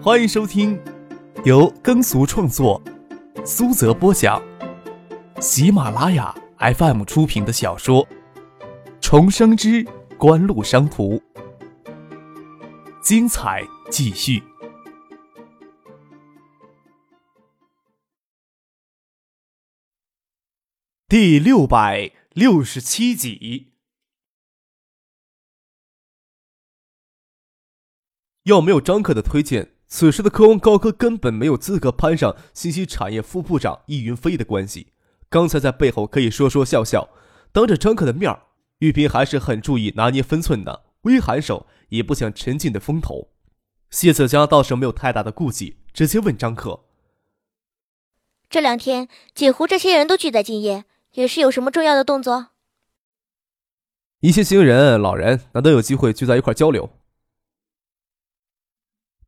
欢迎收听由耕俗创作、苏泽播讲、喜马拉雅 FM 出品的小说《重生之官路商途》，精彩继续，第六百六十七集。要没有张克的推荐，此时的科王高科根本没有资格攀上信息产业副部长易云飞的关系。刚才在背后可以说说笑笑，当着张克的面玉萍还是很注意拿捏分寸的，微颔首，也不想沉浸的风头。谢子江倒是没有太大的顾忌，直接问张克：“这两天锦湖这些人都聚在今夜，也是有什么重要的动作？”一些新人、老人难得有机会聚在一块交流。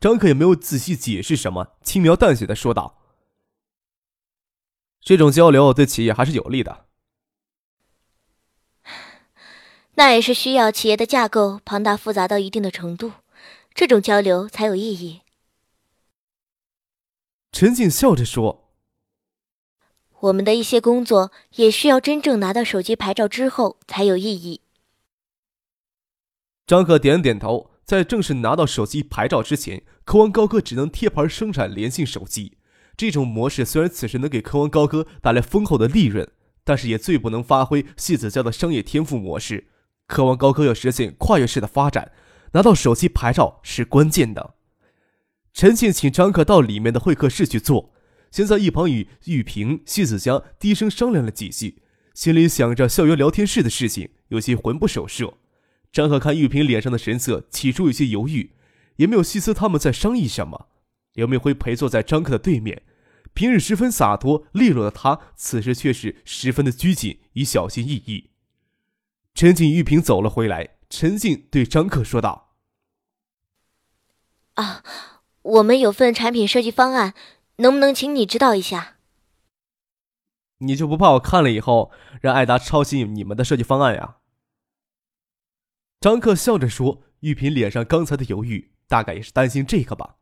张克也没有仔细解释什么，轻描淡写的说道：“这种交流对企业还是有利的。那也是需要企业的架构庞大复杂到一定的程度，这种交流才有意义。”陈静笑着说：“我们的一些工作也需要真正拿到手机牌照之后才有意义。”张克点点头。在正式拿到手机牌照之前，科王高科只能贴牌生产联信手机。这种模式虽然此时能给科王高科带来丰厚的利润，但是也最不能发挥谢子娇的商业天赋模式。科王高科要实现跨越式的发展，拿到手机牌照是关键的。陈庆请张克到里面的会客室去坐，先在一旁与玉萍、谢子佳低声商量了几句，心里想着校园聊天室的事情，有些魂不守舍。张可看玉萍脸上的神色，起初有些犹豫，也没有细思他们在商议什么。刘明辉陪坐在张克的对面，平日十分洒脱利落的他，此时却是十分的拘谨与小心翼翼。陈静、玉萍走了回来，陈静对张克说道：“啊，我们有份产品设计方案，能不能请你指导一下？你就不怕我看了以后让艾达抄袭你们的设计方案呀？”张克笑着说：“玉萍脸上刚才的犹豫，大概也是担心这个吧。”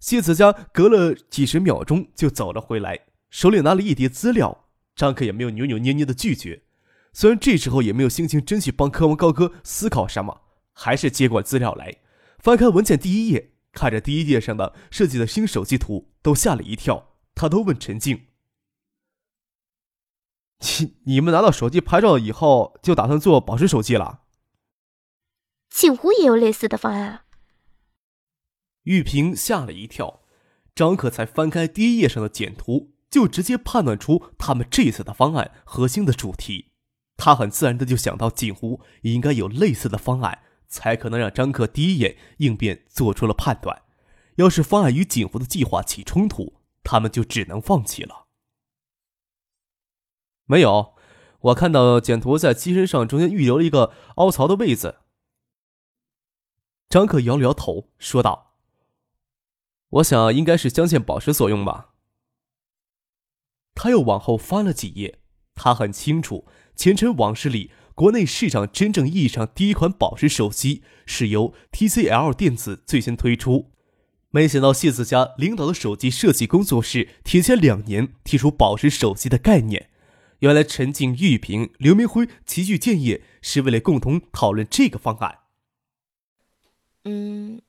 谢子佳隔了几十秒钟就走了回来，手里拿了一叠资料。张克也没有扭扭捏捏的拒绝，虽然这时候也没有心情真去帮科王高科思考什么，还是接过资料来，翻开文件第一页，看着第一页上的设计的新手机图，都吓了一跳。他都问陈静：“你你们拿到手机拍照以后，就打算做宝石手机了？”锦湖也有类似的方案。玉萍吓了一跳，张可才翻开第一页上的简图，就直接判断出他们这次的方案核心的主题。他很自然的就想到锦湖应该有类似的方案，才可能让张克第一眼应变做出了判断。要是方案与锦湖的计划起冲突，他们就只能放弃了。没有，我看到简图在机身上中间预留了一个凹槽的位子。张克摇了摇头，说道：“我想应该是镶嵌宝石所用吧。”他又往后翻了几页，他很清楚，前尘往事里，国内市场真正意义上第一款宝石手机是由 TCL 电子最先推出。没想到谢子佳领导的手机设计工作室提前两年提出宝石手机的概念。原来陈静、玉萍、刘明辉齐聚建业，是为了共同讨论这个方案。嗯，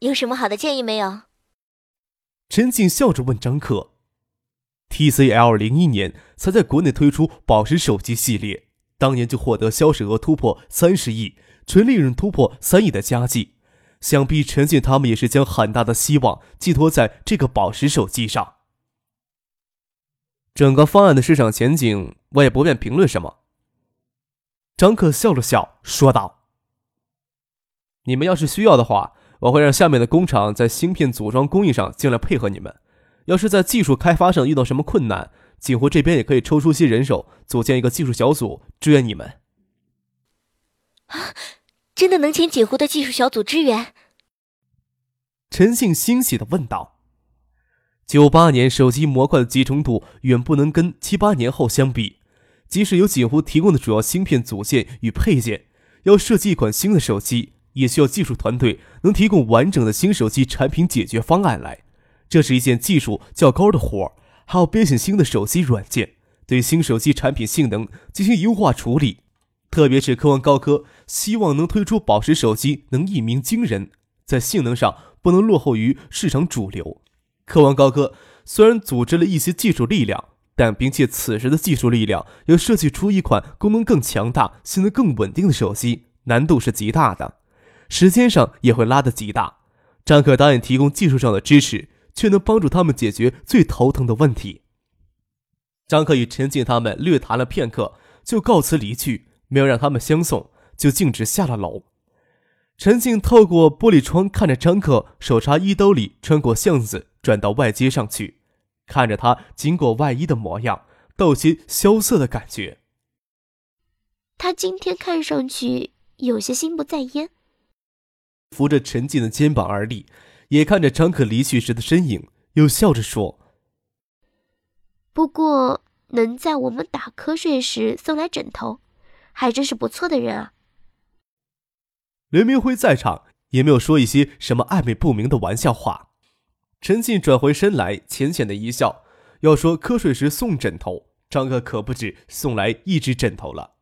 有什么好的建议没有？陈静笑着问张克：“TCL 零一年才在国内推出宝石手机系列，当年就获得销售额突破三十亿，纯利润突破三亿的佳绩。想必陈静他们也是将很大的希望寄托在这个宝石手机上。整个方案的市场前景，我也不便评论什么。”张克笑了笑说道。你们要是需要的话，我会让下面的工厂在芯片组装工艺上尽量配合你们。要是在技术开发上遇到什么困难，锦湖这边也可以抽出些人手，组建一个技术小组支援你们。啊，真的能请锦湖的技术小组支援？陈信欣喜的问道。九八年手机模块的集成度远不能跟七八年后相比，即使有锦湖提供的主要芯片组件与配件，要设计一款新的手机。也需要技术团队能提供完整的新手机产品解决方案来。这是一件技术较高的活儿，还要编写新的手机软件，对新手机产品性能进行优化处理。特别是科王高科希望能推出宝石手机，能一鸣惊人，在性能上不能落后于市场主流。科王高科虽然组织了一些技术力量，但凭借此时的技术力量，要设计出一款功能更强大、性能更稳定的手机，难度是极大的，时间上也会拉得极大。张可答应提供技术上的支持，却能帮助他们解决最头疼的问题。张可与陈静他们略谈了片刻，就告辞离去。没有让他们相送，就径直下了楼。陈静透过玻璃窗看着张克手插衣兜里，穿过巷子，转到外街上去，看着他经过外衣的模样，倒些萧瑟的感觉。他今天看上去有些心不在焉。扶着陈静的肩膀而立，也看着张可离去时的身影，又笑着说：“不过能在我们打瞌睡时送来枕头。”还真是不错的人啊！刘明辉在场，也没有说一些什么暧昧不明的玩笑话。陈静转回身来，浅浅的一笑。要说瞌睡时送枕头，张哥可不止送来一只枕头了。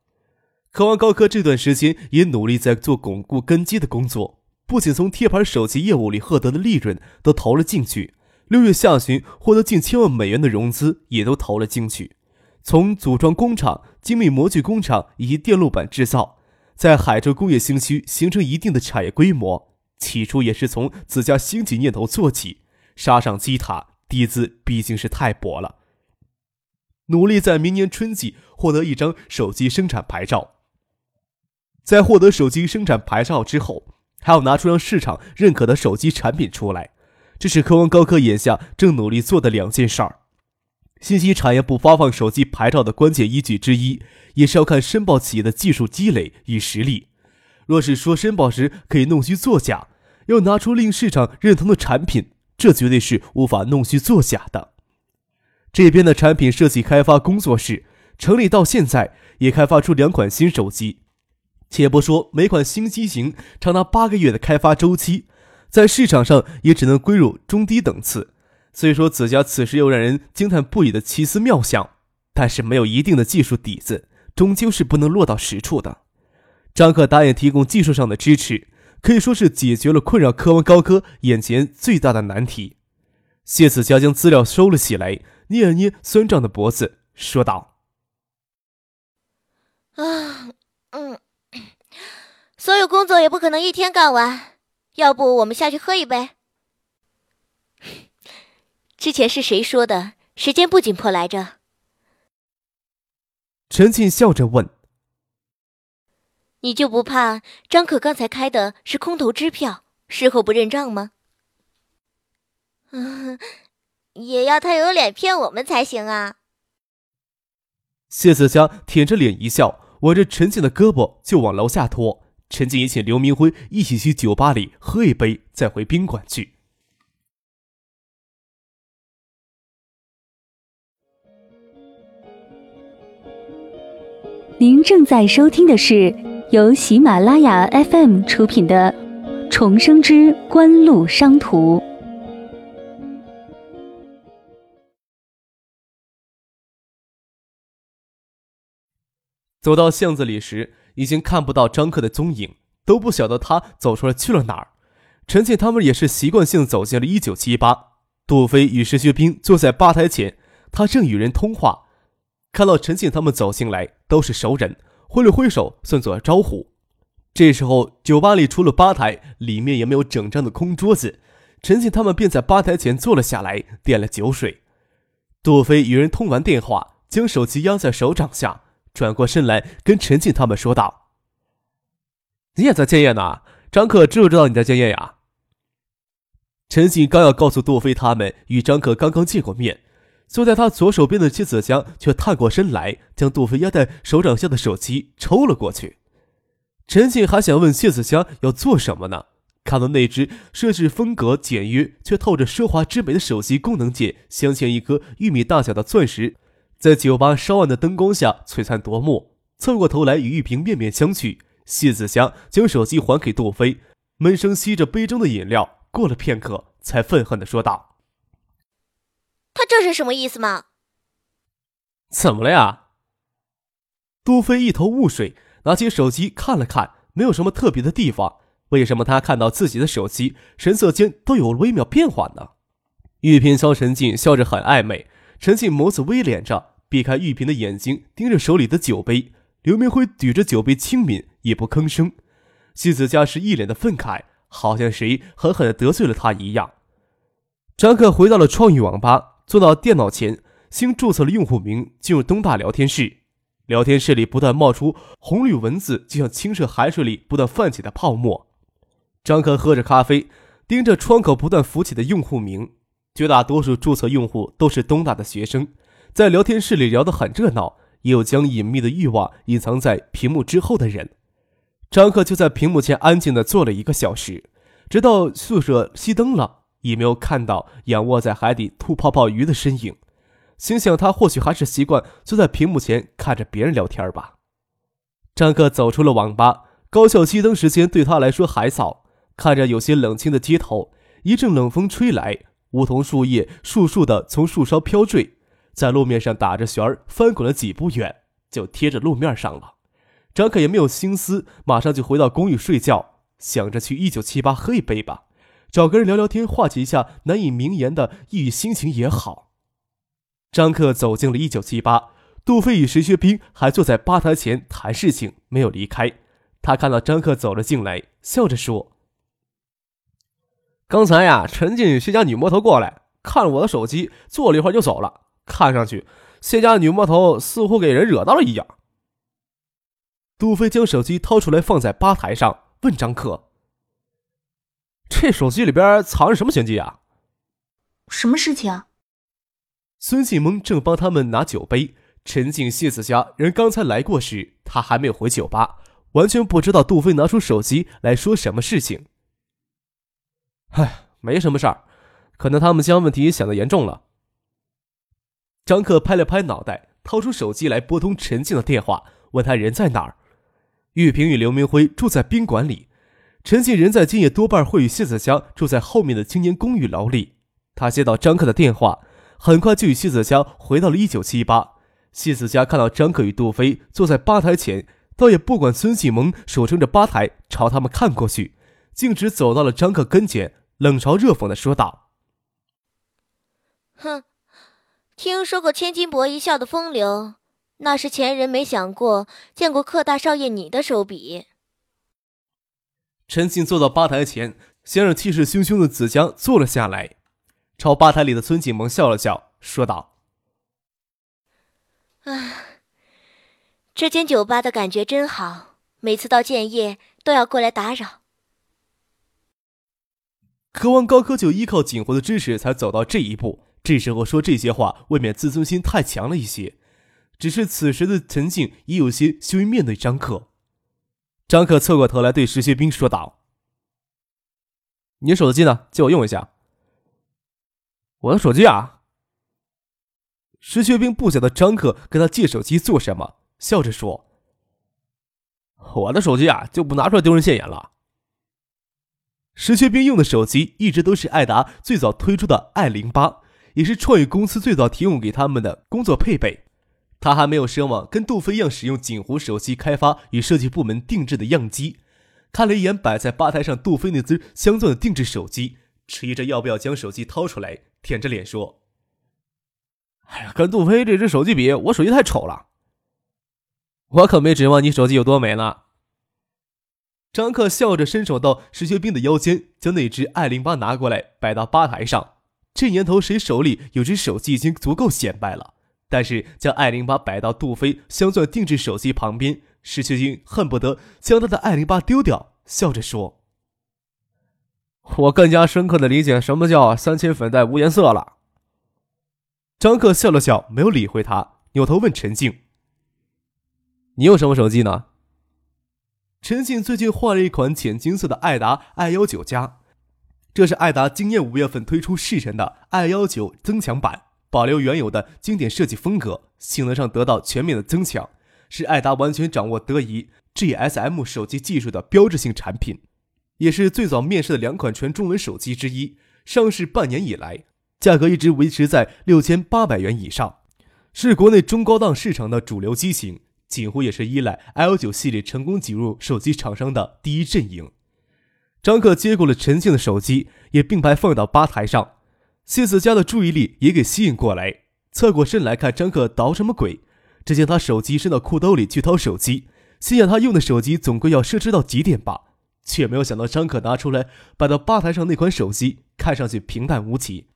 渴望高科这段时间也努力在做巩固根基的工作，不仅从贴牌手机业务里获得的利润都投了进去，六月下旬获得近千万美元的融资也都投了进去。从组装工厂、精密模具工厂以及电路板制造，在海州工业新区形成一定的产业规模。起初也是从自家兴起念头做起，杀上基塔，底子毕竟是太薄了。努力在明年春季获得一张手机生产牌照。在获得手机生产牌照之后，还要拿出让市场认可的手机产品出来。这是科王高科眼下正努力做的两件事儿。信息产业部发放手机牌照的关键依据之一，也是要看申报企业的技术积累与实力。若是说申报时可以弄虚作假，要拿出令市场认同的产品，这绝对是无法弄虚作假的。这边的产品设计开发工作室成立到现在，也开发出两款新手机。且不说每款新机型长达八个月的开发周期，在市场上也只能归入中低等次。虽说子家此时有让人惊叹不已的奇思妙想，但是没有一定的技术底子，终究是不能落到实处的。张克答应提供技术上的支持，可以说是解决了困扰科文高科眼前最大的难题。谢子佳将资料收了起来，捏了捏酸胀的脖子，说道：“啊，嗯，所有工作也不可能一天干完，要不我们下去喝一杯？”之前是谁说的？时间不紧迫来着。陈静笑着问：“你就不怕张可刚才开的是空头支票，事后不认账吗？”嗯，也要他有脸骗我们才行啊。谢子佳舔着脸一笑，挽着陈静的胳膊就往楼下拖。陈静也请刘明辉一起去酒吧里喝一杯，再回宾馆去。您正在收听的是由喜马拉雅 FM 出品的《重生之官路商途》。走到巷子里时，已经看不到张克的踪影，都不晓得他走出来去了哪儿。陈倩他们也是习惯性走进了一九七八。杜飞与石学兵坐在吧台前，他正与人通话。看到陈静他们走进来，都是熟人，挥了挥手，算作招呼。这时候，酒吧里除了吧台，里面也没有整张的空桌子。陈静他们便在吧台前坐了下来，点了酒水。杜飞与人通完电话，将手机压在手掌下，转过身来跟陈静他们说道：“你也在建业呢？张克知不知道你在建业呀？”陈静刚要告诉杜飞他们，与张克刚刚见过面。坐在他左手边的谢子香却探过身来，将杜飞压在手掌下的手机抽了过去。陈静还想问谢子香要做什么呢？看到那只设置风格简约却透着奢华之美的手机功能键镶嵌一颗玉米大小的钻石，在酒吧稍暗的灯光下璀璨夺目。侧过头来与玉萍面面相觑，谢子香将手机还给杜飞，闷声吸着杯中的饮料。过了片刻，才愤恨的说道：“他这是什么意思吗？”怎么了呀？杜飞一头雾水，拿起手机看了看，没有什么特别的地方。为什么他看到自己的手机，神色间都有微妙变化呢？玉萍朝陈静笑着很暧昧，沉静眸子微敛着，避开玉萍的眼睛，盯着手里的酒杯。刘明辉举着酒杯轻抿，也不吭声。谢子佳是一脸的愤慨。好像谁狠狠的得罪了他一样。张克回到了创意网吧，坐到电脑前，新注册了用户名，进入东大聊天室。聊天室里不断冒出红绿文字，就像清澈海水里不断泛起的泡沫。张克喝着咖啡，盯着窗口不断浮起的用户名。绝大多数注册用户都是东大的学生，在聊天室里聊得很热闹，也有将隐秘的欲望隐藏在屏幕之后的人。张克就在屏幕前安静的坐了一个小时，直到宿舍熄灯了，也没有看到仰卧在海底吐泡泡鱼的身影。心想他或许还是习惯坐在屏幕前看着别人聊天吧。张克走出了网吧，高校熄灯时间对他来说还早。看着有些冷清的街头，一阵冷风吹来，梧桐树叶簌簌的从树梢飘坠，在路面上打着旋儿，翻滚了几步远，就贴着路面上了。张可也没有心思，马上就回到公寓睡觉，想着去一九七八喝一杯吧，找个人聊聊天，化解一下难以名言的抑郁心情也好。张克走进了一九七八，杜飞与石学兵还坐在吧台前谈事情，没有离开。他看到张克走了进来，笑着说：“刚才呀，陈静与薛家女魔头过来看了我的手机，坐了一会儿就走了。看上去谢家女魔头似乎给人惹到了一样。”杜飞将手机掏出来放在吧台上，问张克：“这手机里边藏着什么玄机啊？”“什么事情啊？”孙继萌正帮他们拿酒杯。陈静、谢子佳人刚才来过时，他还没有回酒吧，完全不知道杜飞拿出手机来说什么事情。唉，没什么事儿，可能他们将问题想得严重了。张克拍了拍脑袋，掏出手机来拨通陈静的电话，问他人在哪儿。玉萍与刘明辉住在宾馆里，陈静人在今夜多半会与谢子佳住在后面的青年公寓楼里。他接到张克的电话，很快就与谢子佳回到了一九七八。谢子佳看到张克与杜飞坐在吧台前，倒也不管孙启蒙手撑着吧台朝他们看过去，径直走到了张克跟前，冷嘲热讽的说道：“哼，听说过千金博一笑的风流。”那是前人没想过见过客大少爷你的手笔。陈静坐到吧台前，先让气势汹汹的子江坐了下来，朝吧台里的孙锦萌笑了笑，说道：“啊，这间酒吧的感觉真好，每次到建业都要过来打扰。”渴望高科就依靠锦湖的支持才走到这一步，这时候说这些话，未免自尊心太强了一些。只是此时的陈静已有些羞于面对张克。张克侧过头来对石学兵说道：“你手机呢？借我用一下。”我的手机啊！石学兵不晓得张克跟他借手机做什么，笑着说：“我的手机啊，就不拿出来丢人现眼了。”石学兵用的手机一直都是爱达最早推出的 i 零八，也是创意公司最早提供给他们的工作配备。他还没有奢望跟杜飞一样使用锦湖手机开发与设计部门定制的样机，看了一眼摆在吧台上杜飞那只镶钻的定制手机，迟疑着要不要将手机掏出来，舔着脸说：“哎呀，跟杜飞这只手机比，我手机太丑了。我可没指望你手机有多美呢。”张克笑着伸手到石学兵的腰间，将那只爱零八拿过来摆到吧台上。这年头，谁手里有只手机已经足够显摆了。但是将爱零八摆到杜飞镶钻定制手机旁边，石学军恨不得将他的爱零八丢掉，笑着说：“我更加深刻的理解什么叫三千粉黛无颜色了。”张克笑了笑，没有理会他，扭头问陈静：“你用什么手机呢？”陈静最近换了一款浅金色的爱达 i 幺九加，这是爱达今年五月份推出试乘的 i 幺九增强版。保留原有的经典设计风格，性能上得到全面的增强，是爱达完全掌握德仪 GSM 手机技术的标志性产品。也是最早面世的两款全中文手机之一。上市半年以来，价格一直维持在六千八百元以上，是国内中高档市场的主流机型。几乎也是依赖 L 九系列成功挤入手机厂商的第一阵营。张克接过了陈静的手机，也并排放到吧台上。谢子佳的注意力也给吸引过来，侧过身来看张克捣什么鬼。只见他手机伸到裤兜里去掏手机，心想他用的手机总归要奢侈到极点吧。却没有想到张可拿出来摆到吧台上那款手机，看上去平淡无奇。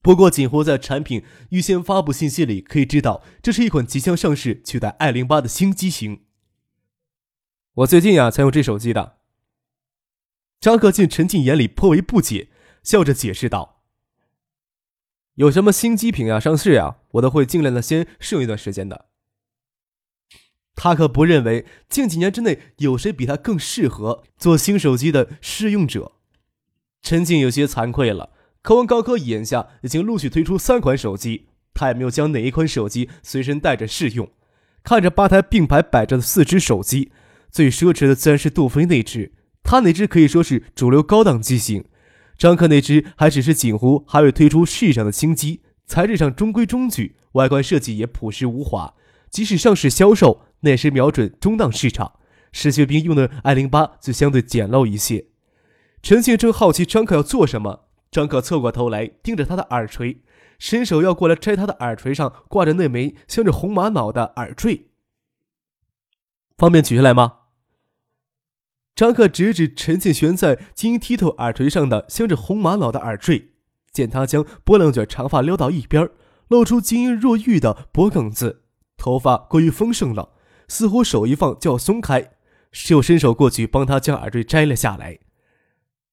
不过锦湖在产品预先发布信息里可以知道，这是一款即将上市取代爱零八的新机型。我最近呀才用这手机的。张可见陈静眼里颇为不解，笑着解释道：“有什么新机品呀上市呀，我都会尽量的先试用一段时间的。”他可不认为近几年之内有谁比他更适合做新手机的试用者。陈静有些惭愧了。科文高科眼下已经陆续推出三款手机，他也没有将哪一款手机随身带着试用。看着吧台并排摆着的四只手机，最奢侈的自然是杜飞那只，他那只可以说是主流高档机型。张克那只还只是锦湖还未推出市场的新机，材质上中规中矩，外观设计也朴实无华，即使上市销售。那也是瞄准中档市场，石学兵用的 i 零八就相对简陋一些。陈庆正好奇张克要做什么，张克侧过头来盯着他的耳垂，伸手要过来摘他的耳垂上挂着那枚镶着红玛瑙的耳坠。方便取下来吗？张可指指陈庆悬在金剔透耳垂上的镶着红玛瑙的耳坠，见他将波浪卷长发撩到一边，露出晶莹若玉的脖梗子，头发过于丰盛了。似乎手一放就要松开，就伸手过去帮他将耳坠摘了下来。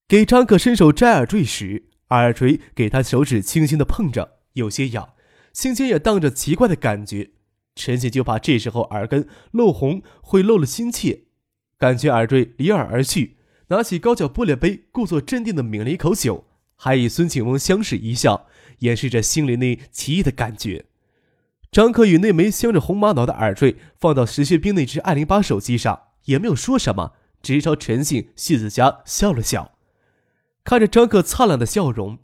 给张可伸手摘耳坠时，耳垂给他手指轻轻的碰着，有些痒，心间也荡着奇怪的感觉。陈姐就怕这时候耳根漏红会漏了心切，感觉耳坠离耳而去，拿起高脚玻璃杯，故作镇定的抿了一口酒，还与孙庆翁相视一笑，掩饰着心里那奇异的感觉。张克与那枚镶着红玛瑙的耳坠放到石学兵那只爱零八手机上，也没有说什么，只朝陈信、谢子佳笑了笑。看着张克灿烂的笑容，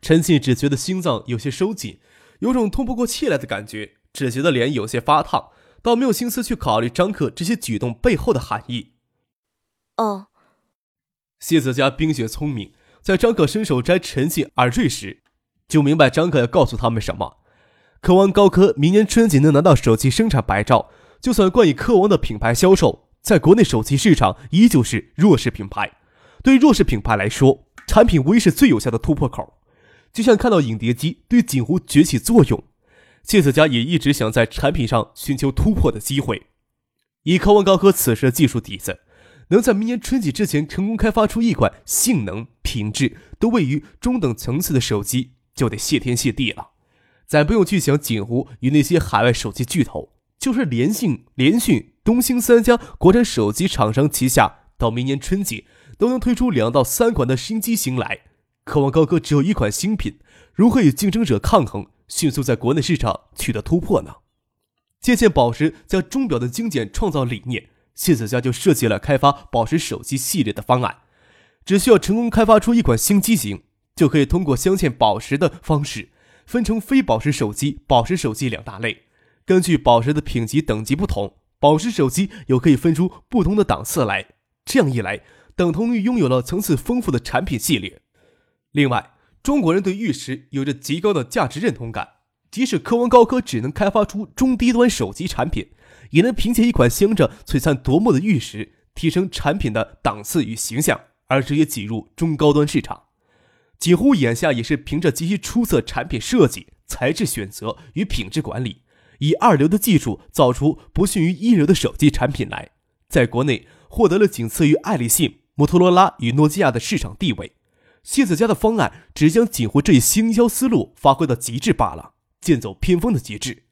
陈信只觉得心脏有些收紧，有种通不过气来的感觉，只觉得脸有些发烫，倒没有心思去考虑张克这些举动背后的含义。哦，谢子佳冰雪聪明，在张可伸手摘陈信耳坠时，就明白张可要告诉他们什么。科王高科明年春节能拿到手机生产牌照，就算冠以科王的品牌销售，在国内手机市场依旧是弱势品牌。对弱势品牌来说，产品无疑是最有效的突破口。就像看到影碟机对锦湖崛起作用，谢子佳也一直想在产品上寻求突破的机会。以科王高科此时的技术底子，能在明年春季之前成功开发出一款性能、品质都位于中等层次的手机，就得谢天谢地了。咱不用去想锦湖与那些海外手机巨头，就是联信、联讯、东兴三家国产手机厂商旗下，到明年春季都能推出两到三款的新机型来。渴望高科只有一款新品，如何与竞争者抗衡，迅速在国内市场取得突破呢？借鉴宝石将钟表的精简创造理念，谢子佳就设计了开发宝石手机系列的方案。只需要成功开发出一款新机型，就可以通过镶嵌宝石的方式。分成非宝石手机、宝石手机两大类，根据宝石的品级等级不同，宝石手机又可以分出不同的档次来。这样一来，等同于拥有了层次丰富的产品系列。另外，中国人对玉石有着极高的价值认同感，即使科王高科只能开发出中低端手机产品，也能凭借一款镶着璀璨夺目的玉石，提升产品的档次与形象，而直接挤入中高端市场。几乎眼下也是凭着极其出色产品设计、材质选择与品质管理，以二流的技术造出不逊于一流的手机产品来，在国内获得了仅次于爱立信、摩托罗拉与诺基亚的市场地位。谢子家的方案只将锦湖这一行销思路发挥到极致罢了，剑走偏锋的极致。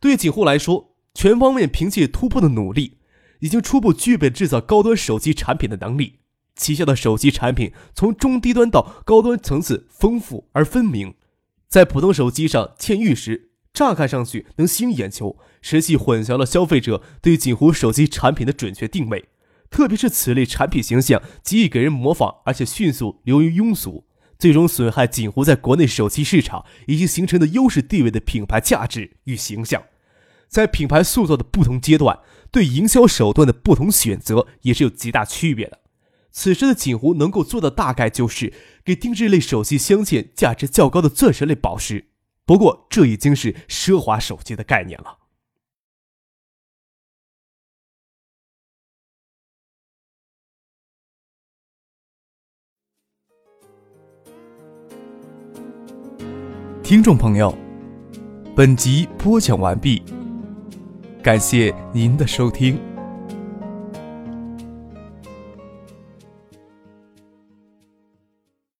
对锦湖来说，全方面凭借突破的努力，已经初步具备制造高端手机产品的能力。旗下的手机产品从中低端到高端层次丰富而分明，在普通手机上嵌玉石，乍看上去能吸引眼球，实际混淆了消费者对锦湖手机产品的准确定位。特别是此类产品形象极易给人模仿，而且迅速流于庸俗，最终损害锦湖在国内手机市场已经形成的优势地位的品牌价值与形象。在品牌塑造的不同阶段，对营销手段的不同选择也是有极大区别的。此时的锦湖能够做的大概就是给定制类手机镶嵌价值较高的钻石类宝石，不过这已经是奢华手机的概念了。听众朋友，本集播讲完毕，感谢您的收听。